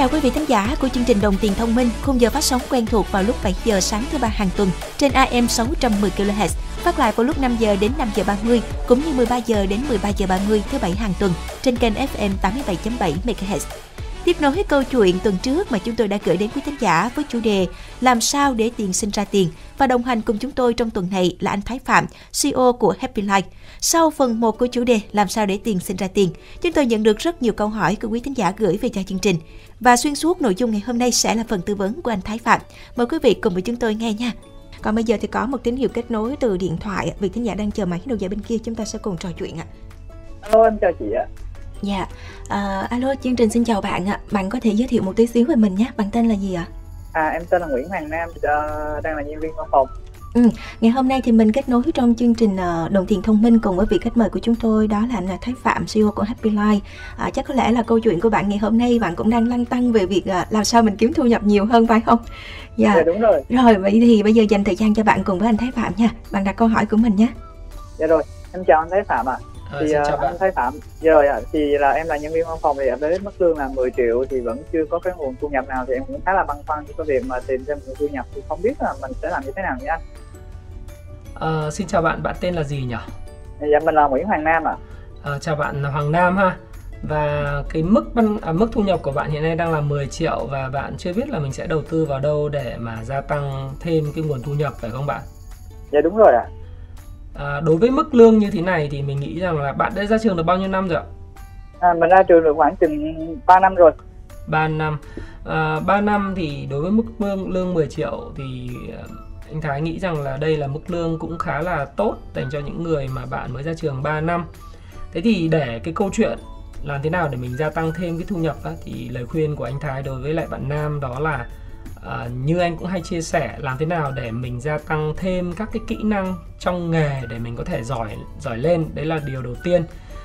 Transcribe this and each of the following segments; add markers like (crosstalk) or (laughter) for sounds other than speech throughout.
Chào quý vị thính giả của chương trình Đồng tiền thông minh, khung giờ phát sóng quen thuộc vào lúc 7 giờ sáng thứ ba hàng tuần trên AM 610 kHz, phát lại vào lúc 5 giờ đến 5 giờ 30 cũng như 13 giờ đến 13 giờ 30 thứ bảy hàng tuần trên kênh FM 87.7 MHz. Tiếp nối câu chuyện tuần trước mà chúng tôi đã gửi đến quý thính giả với chủ đề Làm sao để tiền sinh ra tiền và đồng hành cùng chúng tôi trong tuần này là anh Thái Phạm, CEO của Happy Life. Sau phần 1 của chủ đề Làm sao để tiền sinh ra tiền, chúng tôi nhận được rất nhiều câu hỏi của quý thính giả gửi về cho chương trình. Và xuyên suốt nội dung ngày hôm nay sẽ là phần tư vấn của anh Thái Phạm. Mời quý vị cùng với chúng tôi nghe nha. Còn bây giờ thì có một tín hiệu kết nối từ điện thoại. Vị thính giả đang chờ máy đầu dây bên kia chúng ta sẽ cùng trò chuyện ạ. Alo em chào chị ạ. Dạ, à, alo chương trình xin chào bạn ạ. Bạn có thể giới thiệu một tí xíu về mình nhé. Bạn tên là gì ạ? À em tên là Nguyễn Hoàng Nam, ờ, đang là nhân viên văn phòng. Ừ, ngày hôm nay thì mình kết nối trong chương trình ờ, Đồng tiền thông minh cùng với vị khách mời của chúng tôi đó là anh Thái Phạm, CEO của Happy Life. À, chắc có lẽ là câu chuyện của bạn ngày hôm nay bạn cũng đang lăn tăng về việc ờ, làm sao mình kiếm thu nhập nhiều hơn phải không? Dạ. Dạ đúng rồi. Rồi vậy thì bây giờ dành thời gian cho bạn cùng với anh Thái Phạm nha. Bạn đặt câu hỏi của mình nhé. Dạ rồi. Em chào anh Thái Phạm ạ. À, thì xin ờ, chào bạn. anh Thái Phạm. Dạ rồi ạ. Thì là em là nhân viên văn phòng thì với mức lương là 10 triệu thì vẫn chưa có cái nguồn thu nhập nào thì em cũng khá là băn khoăn cho cái việc mà tìm thêm nguồn thu nhập thì không biết là mình sẽ làm như thế nào nha anh. Ờ, xin chào bạn, bạn tên là gì nhỉ? Dạ mình là Nguyễn Hoàng Nam ạ. Ờ, chào bạn là Hoàng Nam ha. Và cái mức à, mức thu nhập của bạn hiện nay đang là 10 triệu và bạn chưa biết là mình sẽ đầu tư vào đâu để mà gia tăng thêm cái nguồn thu nhập phải không bạn? Dạ đúng rồi ạ. À, đối với mức lương như thế này thì mình nghĩ rằng là bạn đã ra trường được bao nhiêu năm rồi ạ? À, mình ra trường được khoảng chừng 3 năm rồi. 3 năm. À, 3 năm thì đối với mức lương lương 10 triệu thì ờ, anh Thái nghĩ rằng là đây là mức lương cũng khá là tốt dành cho những người mà bạn mới ra trường 3 năm. Thế thì để cái câu chuyện làm thế nào để mình gia tăng thêm cái thu nhập á, thì lời khuyên của anh Thái đối với lại bạn Nam đó là à, như anh cũng hay chia sẻ làm thế nào để mình gia tăng thêm các cái kỹ năng trong nghề để mình có thể giỏi giỏi lên? Đấy là điều đầu tiên.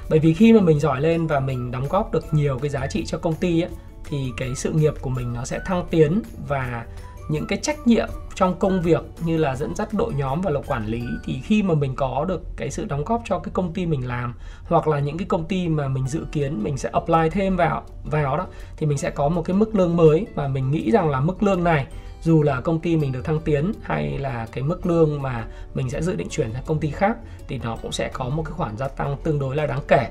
Bởi vì khi mà mình giỏi lên và mình đóng góp được nhiều cái giá trị cho công ty ấy, thì cái sự nghiệp của mình nó sẽ thăng tiến và những cái trách nhiệm trong công việc như là dẫn dắt đội nhóm và là quản lý, thì khi mà mình có được cái sự đóng góp cho cái công ty mình làm, hoặc là những cái công ty mà mình dự kiến mình sẽ apply thêm vào vào đó, thì mình sẽ có một cái mức lương mới. Và mình nghĩ rằng là mức lương này, dù là công ty mình được thăng tiến hay là cái mức lương mà mình sẽ dự định chuyển sang công ty khác, thì nó cũng sẽ có một cái khoản gia tăng tương đối là đáng kể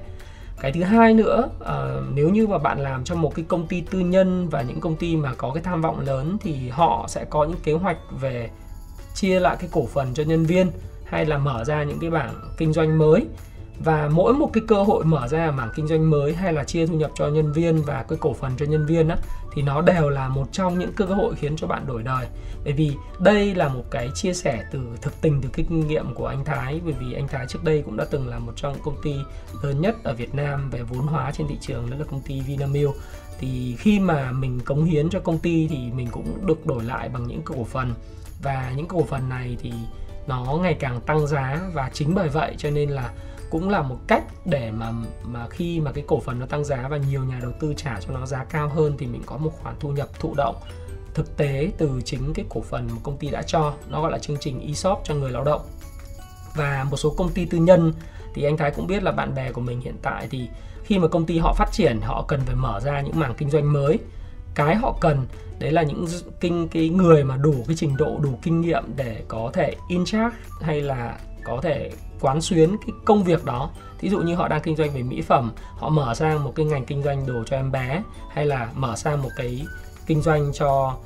cái thứ hai nữa uh, nếu như mà bạn làm cho một cái công ty tư nhân và những công ty mà có cái tham vọng lớn thì họ sẽ có những kế hoạch về chia lại cái cổ phần cho nhân viên hay là mở ra những cái bảng kinh doanh mới và mỗi một cái cơ hội mở ra mảng kinh doanh mới hay là chia thu nhập cho nhân viên và cái cổ phần cho nhân viên á, thì nó đều là một trong những cơ hội khiến cho bạn đổi đời. Bởi vì đây là một cái chia sẻ từ thực tình, từ kinh nghiệm của anh Thái. Bởi vì anh Thái trước đây cũng đã từng là một trong công ty lớn nhất ở Việt Nam về vốn hóa trên thị trường, đó là công ty Vinamilk. Thì khi mà mình cống hiến cho công ty thì mình cũng được đổi lại bằng những cổ phần. Và những cổ phần này thì nó ngày càng tăng giá và chính bởi vậy cho nên là cũng là một cách để mà mà khi mà cái cổ phần nó tăng giá và nhiều nhà đầu tư trả cho nó giá cao hơn thì mình có một khoản thu nhập thụ động thực tế từ chính cái cổ phần mà công ty đã cho. Nó gọi là chương trình ESOP cho người lao động. Và một số công ty tư nhân thì anh Thái cũng biết là bạn bè của mình hiện tại thì khi mà công ty họ phát triển, họ cần phải mở ra những mảng kinh doanh mới. Cái họ cần, đấy là những kinh, cái người mà đủ cái trình độ, đủ kinh nghiệm để có thể in charge hay là có thể quán xuyến cái công việc đó. Thí dụ như họ đang kinh doanh về mỹ phẩm họ mở sang một cái ngành kinh doanh đồ cho em bé hay là mở sang một cái kinh doanh cho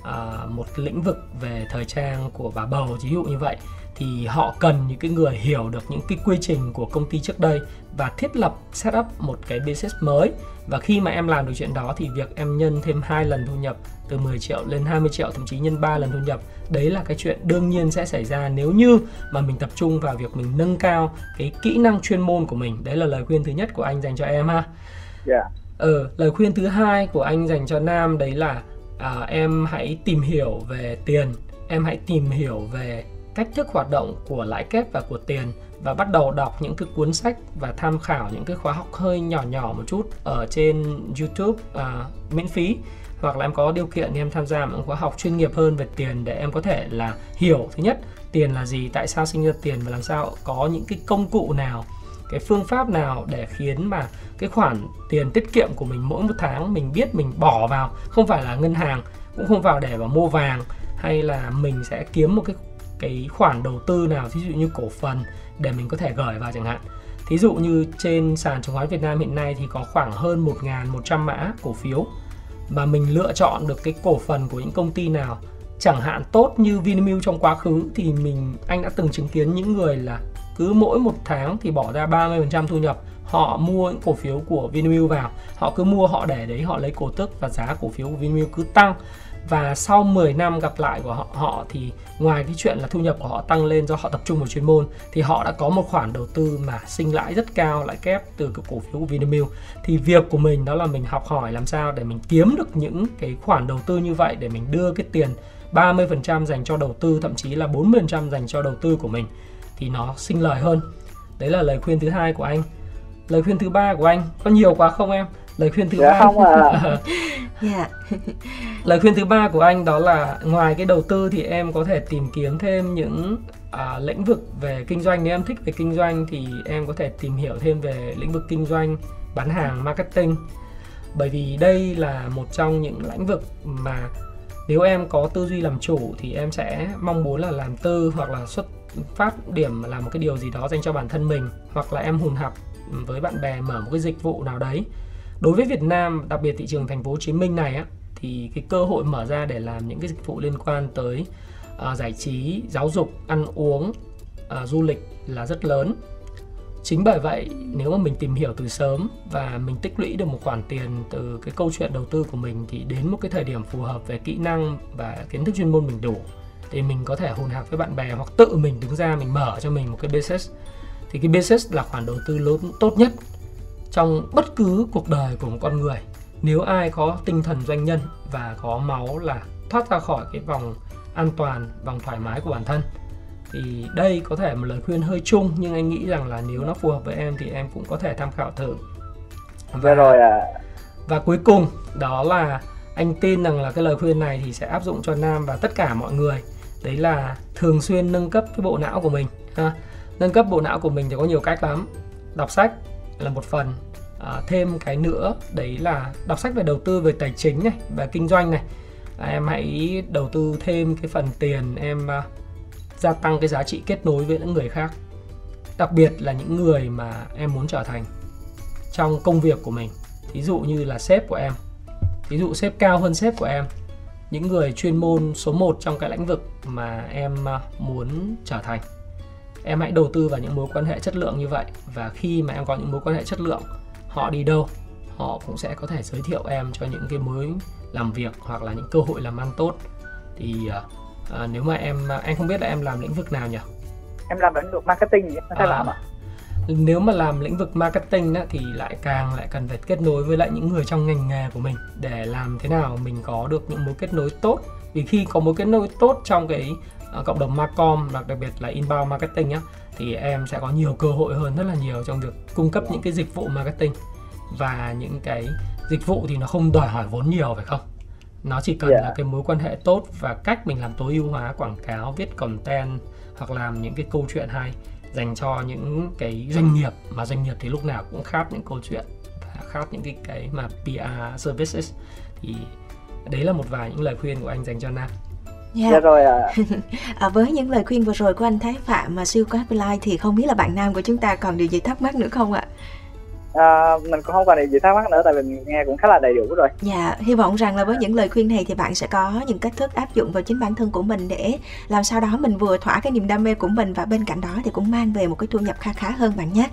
uh, một lĩnh vực về thời trang của bà bầu ví dụ như vậy thì họ cần những cái người hiểu được những cái quy trình của công ty trước đây và thiết lập setup một cái business mới. Và khi mà em làm được chuyện đó thì việc em nhân thêm hai lần thu nhập từ 10 triệu lên 20 triệu thậm chí nhân 3 lần thu nhập đấy là cái chuyện đương nhiên sẽ xảy ra nếu như mà mình tập trung vào việc mình nâng cao cái kỹ năng chuyên môn của mình. Đấy là lời khuyên thứ nhất của anh dành cho em ha. Dạ. Ờ, lời khuyên thứ hai của anh dành cho Nam đấy là à, em hãy tìm hiểu về tiền, em hãy tìm hiểu về cách thức hoạt động của lãi kép và của tiền và bắt đầu đọc những cái cuốn sách và tham khảo những cái khóa học hơi nhỏ nhỏ một chút ở trên YouTube à, miễn phí. Hoặc là em có điều kiện thì em tham gia một khóa học chuyên nghiệp hơn về tiền để em có thể là hiểu. Thứ nhất tiền là gì, tại sao sinh ra tiền và làm sao có những cái công cụ nào cái phương pháp nào để khiến mà cái khoản tiền tiết kiệm của mình mỗi một tháng mình biết mình bỏ vào. Không phải là ngân hàng cũng không vào để vào mua vàng hay là mình sẽ kiếm một cái cái khoản đầu tư nào ví dụ như cổ phần để mình có thể gửi vào chẳng hạn. Thí dụ như trên sàn chứng khoán Việt Nam hiện nay thì có khoảng hơn 1.100 mã cổ phiếu. Mà mình lựa chọn được cái cổ phần của những công ty nào chẳng hạn tốt như Vinamilk trong quá khứ thì mình, anh đã từng chứng kiến những người là cứ mỗi một tháng thì bỏ ra 30% thu nhập, họ mua những cổ phiếu của Vinamilk vào, họ cứ mua họ để đấy, họ lấy cổ tức và giá cổ phiếu của Vinamilk cứ tăng và sau 10 năm gặp lại của họ họ thì ngoài cái chuyện là thu nhập của họ tăng lên do họ tập trung vào chuyên môn, thì họ đã có một khoản đầu tư mà sinh lãi rất cao, lãi kép từ cái cổ phiếu của Vinamilk. Thì việc của mình đó là mình học hỏi làm sao để mình kiếm được những cái khoản đầu tư như vậy để mình đưa cái tiền 30% dành cho đầu tư, thậm chí là 40% dành cho đầu tư của mình, thì nó sinh lời hơn. Đấy là lời khuyên thứ hai của anh. Lời khuyên thứ ba của anh, có nhiều quá không em? Lời khuyên thứ Dạ ba. không ạ. (laughs) Dạ. lời khuyên thứ ba của anh đó là ngoài cái đầu tư thì em có thể tìm kiếm thêm những à, lĩnh vực về kinh doanh. Nếu em thích về kinh doanh thì em có thể tìm hiểu thêm về lĩnh vực kinh doanh bán hàng marketing. Bởi vì đây là một trong những lĩnh vực mà nếu em có tư duy làm chủ thì em sẽ mong muốn là làm tư hoặc là xuất phát điểm làm một cái điều gì đó dành cho bản thân mình. Hoặc là em hùn học với bạn bè mở một cái dịch vụ nào đấy đối với Việt Nam đặc biệt thị trường thành phố Hồ Chí Minh này á thì cái cơ hội mở ra để làm những cái dịch vụ liên quan tới uh, giải trí, giáo dục, ăn uống, uh, du lịch là rất lớn. Chính bởi vậy nếu mà mình tìm hiểu từ sớm và mình tích lũy được một khoản tiền từ cái câu chuyện đầu tư của mình thì đến một cái thời điểm phù hợp về kỹ năng và kiến thức chuyên môn mình đủ thì mình có thể hùn hạc với bạn bè hoặc tự mình đứng ra mình mở cho mình một cái business thì cái business là khoản đầu tư lớn tốt nhất trong bất cứ cuộc đời của một con người nếu ai có tinh thần doanh nhân và có máu là thoát ra khỏi cái vòng an toàn vòng thoải mái của bản thân thì đây có thể một lời khuyên hơi chung nhưng anh nghĩ rằng là nếu nó phù hợp với em thì em cũng có thể tham khảo thử Dạ rồi ạ. và cuối cùng đó là anh tin rằng là cái lời khuyên này thì sẽ áp dụng cho nam và tất cả mọi người đấy là thường xuyên nâng cấp cái bộ não của mình ha. nâng cấp bộ não của mình thì có nhiều cách lắm đọc sách là một phần à, thêm cái nữa đấy là đọc sách về đầu tư về tài chính này về kinh doanh này. À, em hãy đầu tư thêm cái phần tiền em à, gia tăng cái giá trị kết nối với những người khác đặc biệt là những người mà em muốn trở thành trong công việc của mình. Thí dụ như là sếp của em ví dụ sếp cao hơn sếp của em những người chuyên môn số 1 trong cái lĩnh vực mà em à, muốn trở thành. Em hãy đầu tư vào những mối quan hệ chất lượng như vậy và khi mà em có những mối quan hệ chất lượng họ đi đâu họ cũng sẽ có thể giới thiệu em cho những cái mối làm việc hoặc là những cơ hội làm ăn tốt thì à, à, nếu mà em à, anh không biết là em làm lĩnh vực nào nhỉ Em làm lĩnh vực marketing gì? Em À. à. làm ạ. nếu mà làm lĩnh vực marketing á, thì lại càng lại cần phải kết nối với lại những người trong ngành nghề của mình để làm thế nào mình có được những mối kết nối tốt vì khi có mối kết nối tốt trong cái ờ, cộng đồng Marcom và đặc biệt là inbound marketing á thì em sẽ có nhiều cơ hội hơn rất là nhiều trong việc cung cấp những cái dịch vụ marketing và những cái dịch vụ thì nó không đòi hỏi vốn nhiều phải không nó chỉ cần Dạ. là cái mối quan hệ tốt và cách mình làm tối ưu hóa quảng cáo viết content hoặc làm những cái câu chuyện hay dành cho những cái doanh nghiệp mà doanh nghiệp thì lúc nào cũng khát những câu chuyện và khát những cái cái mà PR services thì đấy là một vài những lời khuyên của anh dành cho Nam. Dạ. Dạ rồi ạ. (laughs) À, với những lời khuyên vừa rồi của anh Thái Phạm mà siêu Happy Life thì không biết là bạn nam của chúng ta còn điều gì thắc mắc nữa không ạ? À, mình cũng không còn gì thắc mắc nữa tại vì mình nghe cũng khá là đầy đủ rồi. Dạ, hy vọng rằng là với những lời khuyên này thì bạn sẽ có những cách thức áp dụng vào chính bản thân của mình để làm sao đó mình vừa thỏa cái niềm đam mê của mình và bên cạnh đó thì cũng mang về một cái thu nhập kha khá hơn bạn nhé.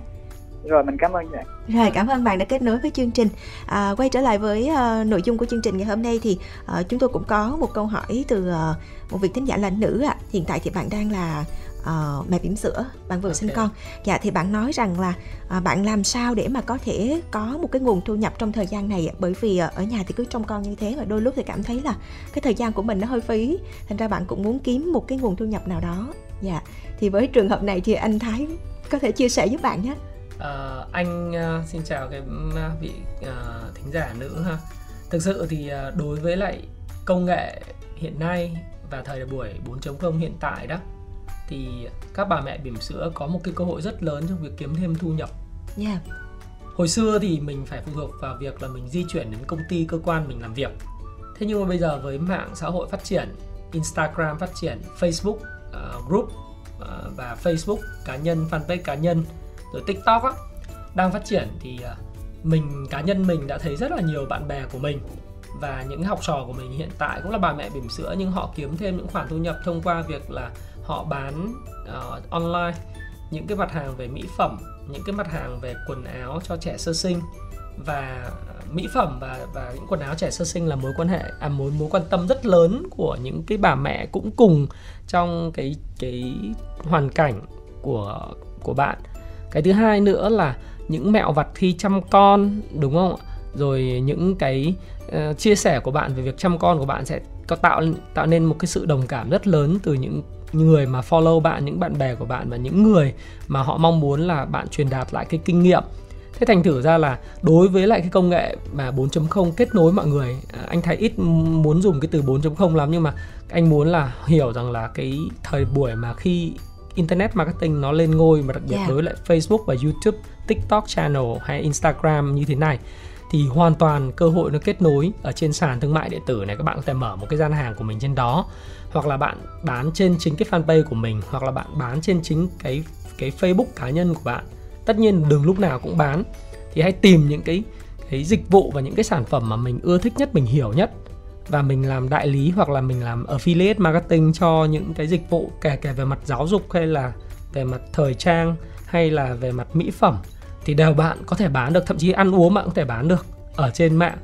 Rồi mình cảm ơn bạn. Rồi, cảm ơn bạn đã kết nối với chương trình. À, quay trở lại với uh, nội dung của chương trình ngày hôm nay thì uh, chúng tôi cũng có một câu hỏi từ uh, một vị thính giả là nữ ạ. Hiện tại thì bạn đang là uh, mẹ bỉm sữa, bạn vừa Ok. sinh con. Dạ thì bạn nói rằng là uh, bạn làm sao để mà có thể có một cái nguồn thu nhập trong thời gian này bởi vì uh, ở nhà thì cứ trông con như thế và đôi lúc thì cảm thấy là cái thời gian của mình nó hơi phí, thành ra bạn cũng muốn kiếm một cái nguồn thu nhập nào đó. Dạ. Thì với trường hợp này thì anh Thái có thể chia sẻ giúp bạn nhé. Ờ, anh ờ, xin chào cái ờ, vị ờ, thính giả nữ ha. Thực sự thì đối với lại công nghệ hiện nay và thời buổi 4.0 hiện tại đó thì các bà mẹ bỉm sữa có một cái cơ hội rất lớn trong việc kiếm thêm thu nhập. Dạ. Hồi xưa thì mình phải phụ thuộc vào việc là mình di chuyển đến công ty cơ quan mình làm việc. Thế nhưng mà bây giờ với mạng xã hội phát triển, Instagram phát triển, Facebook ờ, group ờ, và Facebook cá nhân, fanpage cá nhân rồi TikTok á đang phát triển thì à, mình cá nhân mình đã thấy rất là nhiều bạn bè của mình và những học trò của mình hiện tại cũng là bà mẹ bỉm sữa nhưng họ kiếm thêm những khoản thu nhập thông qua việc là họ bán uh, online những cái mặt hàng về mỹ phẩm những cái mặt hàng về quần áo cho trẻ sơ sinh và à, mỹ phẩm và và những quần áo trẻ sơ sinh là mối quan hệ à mối mối quan tâm rất lớn của những cái bà mẹ cũng cùng trong cái cái hoàn cảnh của của bạn cái thứ hai nữa là những mẹo vặt khi chăm con đúng không ạ? Rồi những cái uh, chia sẻ của bạn về việc chăm con của bạn sẽ có tạo tạo nên một cái sự đồng cảm rất lớn từ những người mà follow bạn những bạn bè của bạn và những người mà họ mong muốn là bạn truyền đạt lại cái kinh nghiệm. Thế thành thử ra là đối với lại cái công nghệ mà 4.0 kết nối mọi người à, anh thấy ít muốn dùng cái từ 4.0 lắm nhưng mà anh muốn là hiểu rằng là cái thời buổi mà khi internet marketing nó lên ngôi mà đặc biệt Yeah. đối với lại Facebook và YouTube, TikTok channel hay Instagram như thế này. Thì hoàn toàn cơ hội nó kết nối ở trên sàn thương mại điện tử này các bạn có thể mở một cái gian hàng của mình trên đó hoặc là bạn bán trên chính cái fanpage của mình hoặc là bạn bán trên chính cái cái Facebook cá nhân của bạn. Tất nhiên đừng lúc nào cũng bán. Thì hãy tìm những cái cái dịch vụ và những cái sản phẩm mà mình ưa thích nhất mình hiểu nhất và mình làm đại lý hoặc là mình làm affiliate marketing cho những cái dịch vụ kể cả về mặt giáo dục hay là về mặt thời trang hay là về mặt mỹ phẩm thì đều bạn có thể bán được. Thậm chí ăn uống bạn có thể bán được ở trên mạng.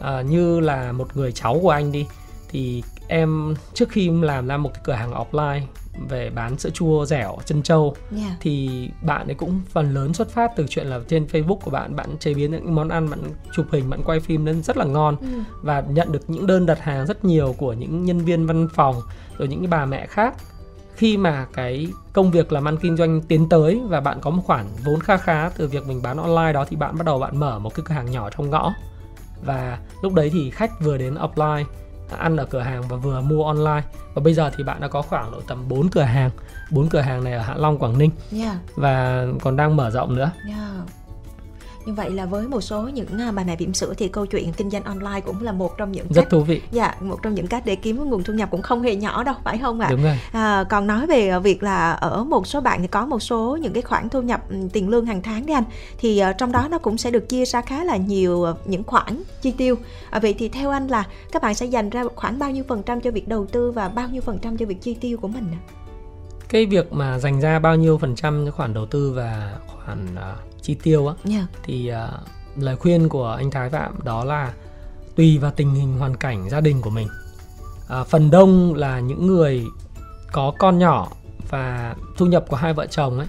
À, như là một người cháu của anh đi thì em trước khi làm ra một cái cửa hàng offline về bán sữa chua dẻo chân trâu Dạ. thì bạn ấy cũng phần lớn xuất phát từ chuyện là trên Facebook của bạn bạn chế biến những món ăn bạn chụp hình bạn quay phim lên rất là ngon Ừ. và nhận được những đơn đặt hàng rất nhiều của những nhân viên văn phòng rồi những cái bà mẹ khác khi mà cái công việc làm ăn kinh doanh tiến tới và bạn có một khoản vốn kha khá từ việc mình bán online đó thì bạn bắt đầu bạn mở một cái cửa hàng nhỏ trong ngõ và lúc đấy thì khách vừa đến offline ăn ở cửa hàng và vừa mua online và bây giờ thì bạn đã có khoảng độ tầm 4 cửa hàng bốn cửa hàng này ở Hạ Long Quảng Ninh Dạ. và còn đang mở rộng nữa Dạ. Như vậy là với một số những à, bà mẹ bỉm sữa thì câu chuyện kinh doanh online cũng là một trong những rất cách thú vị Dạ, một trong những cách để kiếm nguồn thu nhập cũng không hề nhỏ đâu, phải không ạ? đúng rồi À, còn nói về việc là ở một số bạn thì có một số những cái khoản thu nhập ừ, tiền lương hàng tháng đấy anh thì à, trong đó nó cũng sẽ được chia ra khá là nhiều à, những khoản chi tiêu à, vậy thì theo anh là các bạn sẽ dành ra khoảng bao nhiêu phần trăm cho việc đầu tư và bao nhiêu phần trăm cho việc chi tiêu của mình ạ? cái việc mà dành ra bao nhiêu phần trăm cho khoản đầu tư và khoản à, chi tiêu á. Dạ, thì à, lời khuyên của anh Thái Phạm đó là tùy vào tình hình hoàn cảnh gia đình của mình. À, phần đông là những người có con nhỏ và thu nhập của hai vợ chồng ấy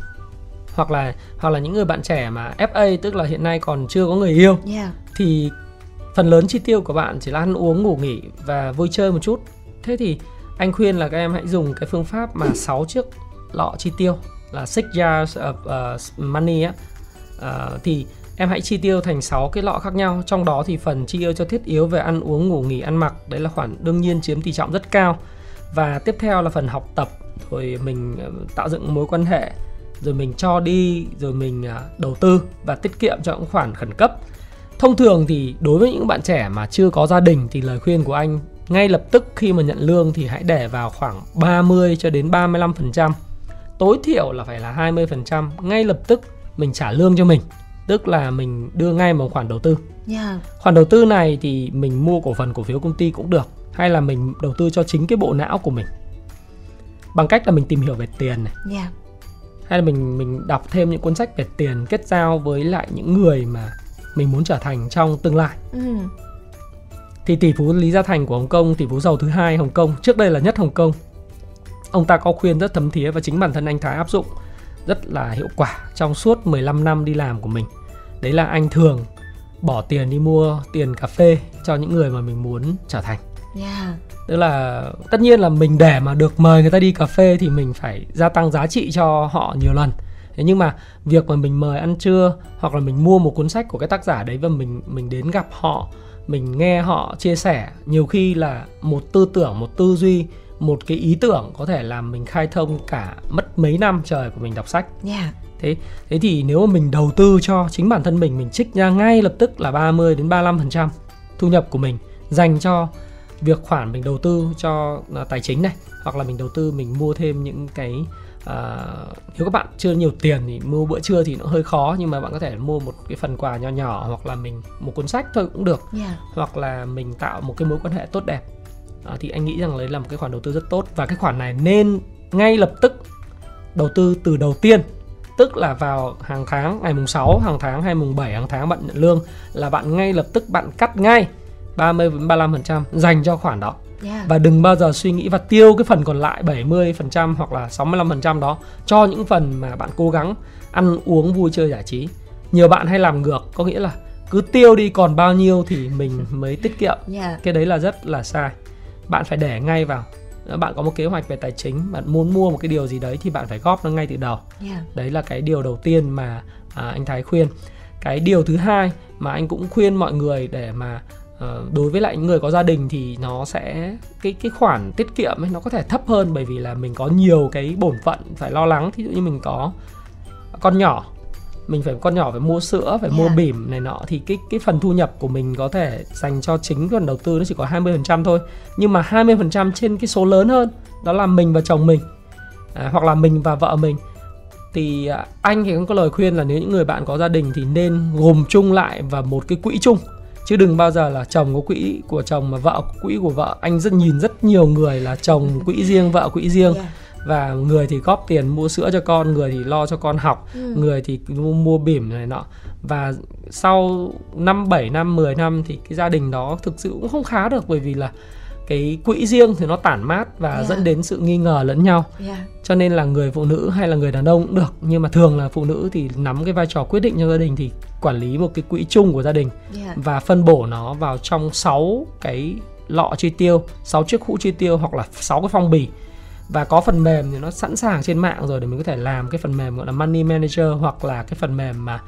hoặc là hoặc là những người bạn trẻ mà FA tức là hiện nay còn chưa có người yêu. Dạ, thì phần lớn chi tiêu của bạn chỉ là ăn uống ngủ nghỉ và vui chơi một chút. Thế thì anh khuyên là các em hãy dùng cái phương pháp mà 6 chiếc lọ chi tiêu là six jars of uh, money á. Uh, thì em hãy chi tiêu thành 6 cái lọ khác nhau. Trong đó thì phần chi tiêu cho thiết yếu về ăn uống ngủ nghỉ ăn mặc. Đấy là khoản đương nhiên chiếm tỷ trọng rất cao. Và tiếp theo là phần học tập. Rồi mình ờ, tạo dựng mối quan hệ. Rồi mình cho đi rồi mình ờ, đầu tư và tiết kiệm cho những khoản khẩn cấp. Thông thường thì đối với những bạn trẻ mà chưa có gia đình thì lời khuyên của anh ngay lập tức khi mà nhận lương thì hãy để vào khoảng 30 cho đến 35%. Tối thiểu là phải là 20% ngay lập tức mình trả lương cho mình tức là mình đưa ngay một khoản đầu tư Dạ. khoản đầu tư này thì mình mua cổ phần cổ phiếu công ty cũng được hay là mình đầu tư cho chính cái bộ não của mình bằng cách là mình tìm hiểu về tiền này Dạ. hay là mình mình đọc thêm những cuốn sách về tiền kết giao với lại những người mà mình muốn trở thành trong tương lai Ừ. thì tỷ phú Lý Gia Thành của Hồng Kông, tỷ phú giàu thứ hai Hồng Kông, trước đây là nhất Hồng Kông. Ông ta có khuyên rất thấm thía và chính bản thân anh Thái áp dụng rất là hiệu quả trong suốt 15 năm đi làm của mình. Đấy là anh thường bỏ tiền đi mua tiền cà phê cho những người mà mình muốn trở thành. Dạ. Tức là tất nhiên là mình để mà được mời người ta đi cà phê thì mình phải gia tăng giá trị cho họ nhiều lần. Thế nhưng mà việc mà mình mời ăn trưa hoặc là mình mua một cuốn sách của cái tác giả đấy và mình mình đến gặp họ, mình nghe họ chia sẻ, nhiều khi là một tư tưởng, một tư duy, một cái ý tưởng có thể làm mình khai thông cả mất mấy năm trời của mình đọc sách. Dạ. Thế thế thì nếu mà mình đầu tư cho chính bản thân mình mình trích ra ngay lập tức là 30 đến 35% thu nhập của mình dành cho việc khoản mình đầu tư cho à, tài chính này hoặc là mình đầu tư mình mua thêm những cái à, nếu các bạn chưa nhiều tiền thì mua bữa trưa thì nó hơi khó nhưng mà bạn có thể mua một cái phần quà nhỏ nhỏ hoặc là mình một cuốn sách thôi cũng được Dạ. hoặc là mình tạo một cái mối quan hệ tốt đẹp à, thì anh nghĩ rằng đấy là một cái khoản đầu tư rất tốt và cái khoản này nên ngay lập tức đầu tư từ đầu tiên tức là vào hàng tháng ngày mùng 6 hàng tháng hay mùng 7 hàng tháng bạn nhận lương là bạn ngay lập tức bạn cắt ngay 30 đến 35% dành cho khoản đó Dạ. và đừng bao giờ suy nghĩ và tiêu cái phần còn lại 70% hoặc là 65% đó cho những phần mà bạn cố gắng ăn uống vui chơi giải trí. Nhiều bạn hay làm ngược, có nghĩa là cứ tiêu đi còn bao nhiêu thì mình (laughs) mới tiết kiệm. Dạ. Cái đấy là rất là sai. Bạn phải để ngay vào. Bạn có một kế hoạch về tài chính, bạn muốn mua một cái điều gì đấy thì bạn phải góp nó ngay từ đầu. Dạ. Đấy là cái điều đầu tiên mà à, anh Thái khuyên. Cái điều thứ hai mà anh cũng khuyên mọi người để mà ờ, đối với lại những người có gia đình thì nó sẽ cái cái khoản tiết kiệm ấy nó có thể thấp hơn bởi vì là mình có nhiều cái bổn phận phải lo lắng. Thí dụ như mình có con nhỏ mình phải con nhỏ phải mua sữa phải mua Dạ. bỉm này nọ thì cái cái phần thu nhập của mình có thể dành cho chính phần đầu tư nó chỉ có 20% thôi. Nhưng mà 20% trên cái số lớn hơn đó là mình và chồng mình à, hoặc là mình và vợ mình. Thì à, anh thì cũng có lời khuyên là nếu những người bạn có gia đình thì nên gồm chung lại vào một cái quỹ chung. Chứ đừng bao giờ là chồng có quỹ của chồng mà vợ có quỹ của vợ. Anh rất nhìn rất nhiều người là chồng quỹ riêng vợ quỹ riêng. Dạ. Và người thì góp tiền mua sữa cho con người thì lo cho con học Ừ. người thì mua, bỉm này nọ và sau năm 7 năm 10 năm thì cái gia đình đó thực sự cũng không khá được bởi vì là cái quỹ riêng thì nó tản mát và Dạ. dẫn đến sự nghi ngờ lẫn nhau Dạ. cho nên là người phụ nữ hay là người đàn ông cũng được nhưng mà thường là phụ nữ thì nắm cái vai trò quyết định trong gia đình thì quản lý một cái quỹ chung của gia đình Dạ. và phân bổ nó vào trong 6 cái lọ chi tiêu, 6 chiếc hũ chi tiêu hoặc là 6 cái phong bì. Và có phần mềm thì nó sẵn sàng trên mạng rồi để mình có thể làm cái phần mềm gọi là Money Manager hoặc là cái phần mềm mà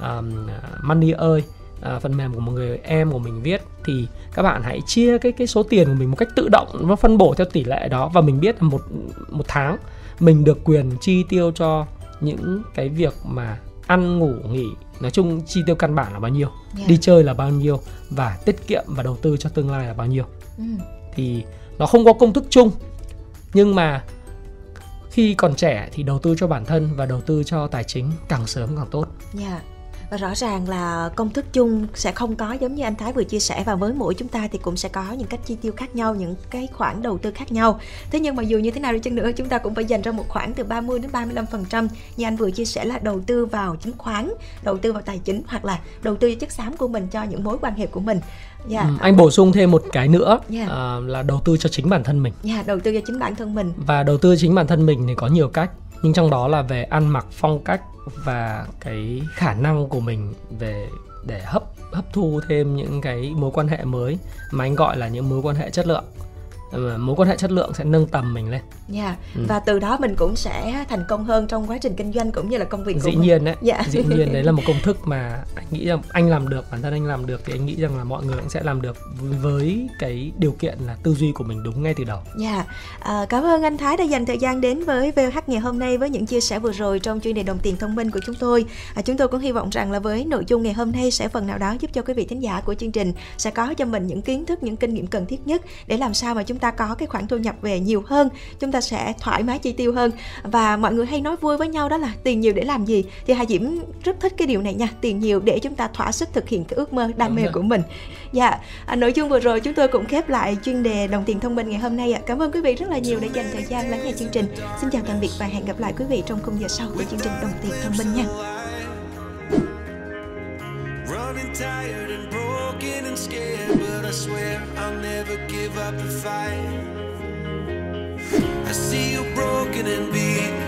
um, Money ơi à, phần mềm của một người em của mình viết. Thì các bạn hãy chia cái cái số tiền của mình một cách tự động nó phân bổ theo tỷ lệ đó. Và mình biết là một một tháng mình được quyền chi tiêu cho những cái việc mà ăn ngủ nghỉ. Nói chung chi tiêu căn bản là bao nhiêu? Dạ. đi chơi là bao nhiêu? Và tiết kiệm và đầu tư cho tương lai là bao nhiêu? Ừ. thì nó không có công thức chung nhưng mà khi còn trẻ thì đầu tư cho bản thân và đầu tư cho tài chính càng sớm càng tốt yeah. Và rõ ràng là công thức chung sẽ không có giống như anh Thái vừa chia sẻ và với mỗi chúng ta thì cũng sẽ có những cách chi tiêu khác nhau, những cái khoản đầu tư khác nhau. Thế nhưng mà dù như thế nào đi chăng nữa chúng ta cũng phải dành ra một khoản từ 30 đến 35% như anh vừa chia sẻ là đầu tư vào chứng khoán, đầu tư vào tài chính hoặc là đầu tư cho chất xám của mình cho những mối quan hệ của mình. Dạ. Ừ, anh bổ sung thêm một cái nữa Dạ. à, là đầu tư cho chính bản thân mình Dạ, đầu tư cho chính bản thân mình. và đầu tư chính bản thân mình thì có nhiều cách nhưng trong đó là về ăn mặc phong cách và cái khả năng của mình về để hấp hấp thu thêm những cái mối quan hệ mới mà anh gọi là những mối quan hệ chất lượng mối quan hệ chất lượng sẽ nâng tầm mình lên Dạ. Ừ. Và từ đó mình cũng sẽ thành công hơn trong quá trình kinh doanh cũng như là công việc của dĩ mình. nhiên đấy Dạ. dĩ nhiên đấy là một công thức mà anh nghĩ rằng anh làm được bản thân anh làm được thì anh nghĩ rằng là mọi người cũng sẽ làm được với cái điều kiện là tư duy của mình đúng ngay từ đầu Dạ, à, cảm ơn anh Thái đã dành thời gian đến với VH ngày hôm nay với những chia sẻ vừa rồi trong chuyên đề đồng tiền thông minh của chúng tôi. À, chúng tôi cũng hy vọng rằng là với nội dung ngày hôm nay sẽ phần nào đó giúp cho quý vị thính giả của chương trình sẽ có cho mình những kiến thức, những kinh nghiệm cần thiết nhất để làm sao mà chúng chúng ta có cái khoản thu nhập về nhiều hơn chúng ta sẽ thoải mái chi tiêu hơn. Và mọi người hay nói vui với nhau đó là tiền nhiều để làm gì? Thì Hà Diễm rất thích cái điều này nha tiền nhiều để chúng ta thỏa sức thực hiện cái ước mơ đam mê của mình. Dạ à, nội dung vừa rồi chúng tôi cũng khép lại chuyên đề đồng tiền thông minh ngày hôm nay ạ. Cảm ơn quý vị rất là nhiều đã dành thời gian lắng nghe chương trình. Xin chào tạm biệt và hẹn gặp lại quý vị trong khung giờ sau của chương trình đồng tiền thông minh nha Running tired and broken and scared, but I swear I'll never give up the fight. I see you broken and beat,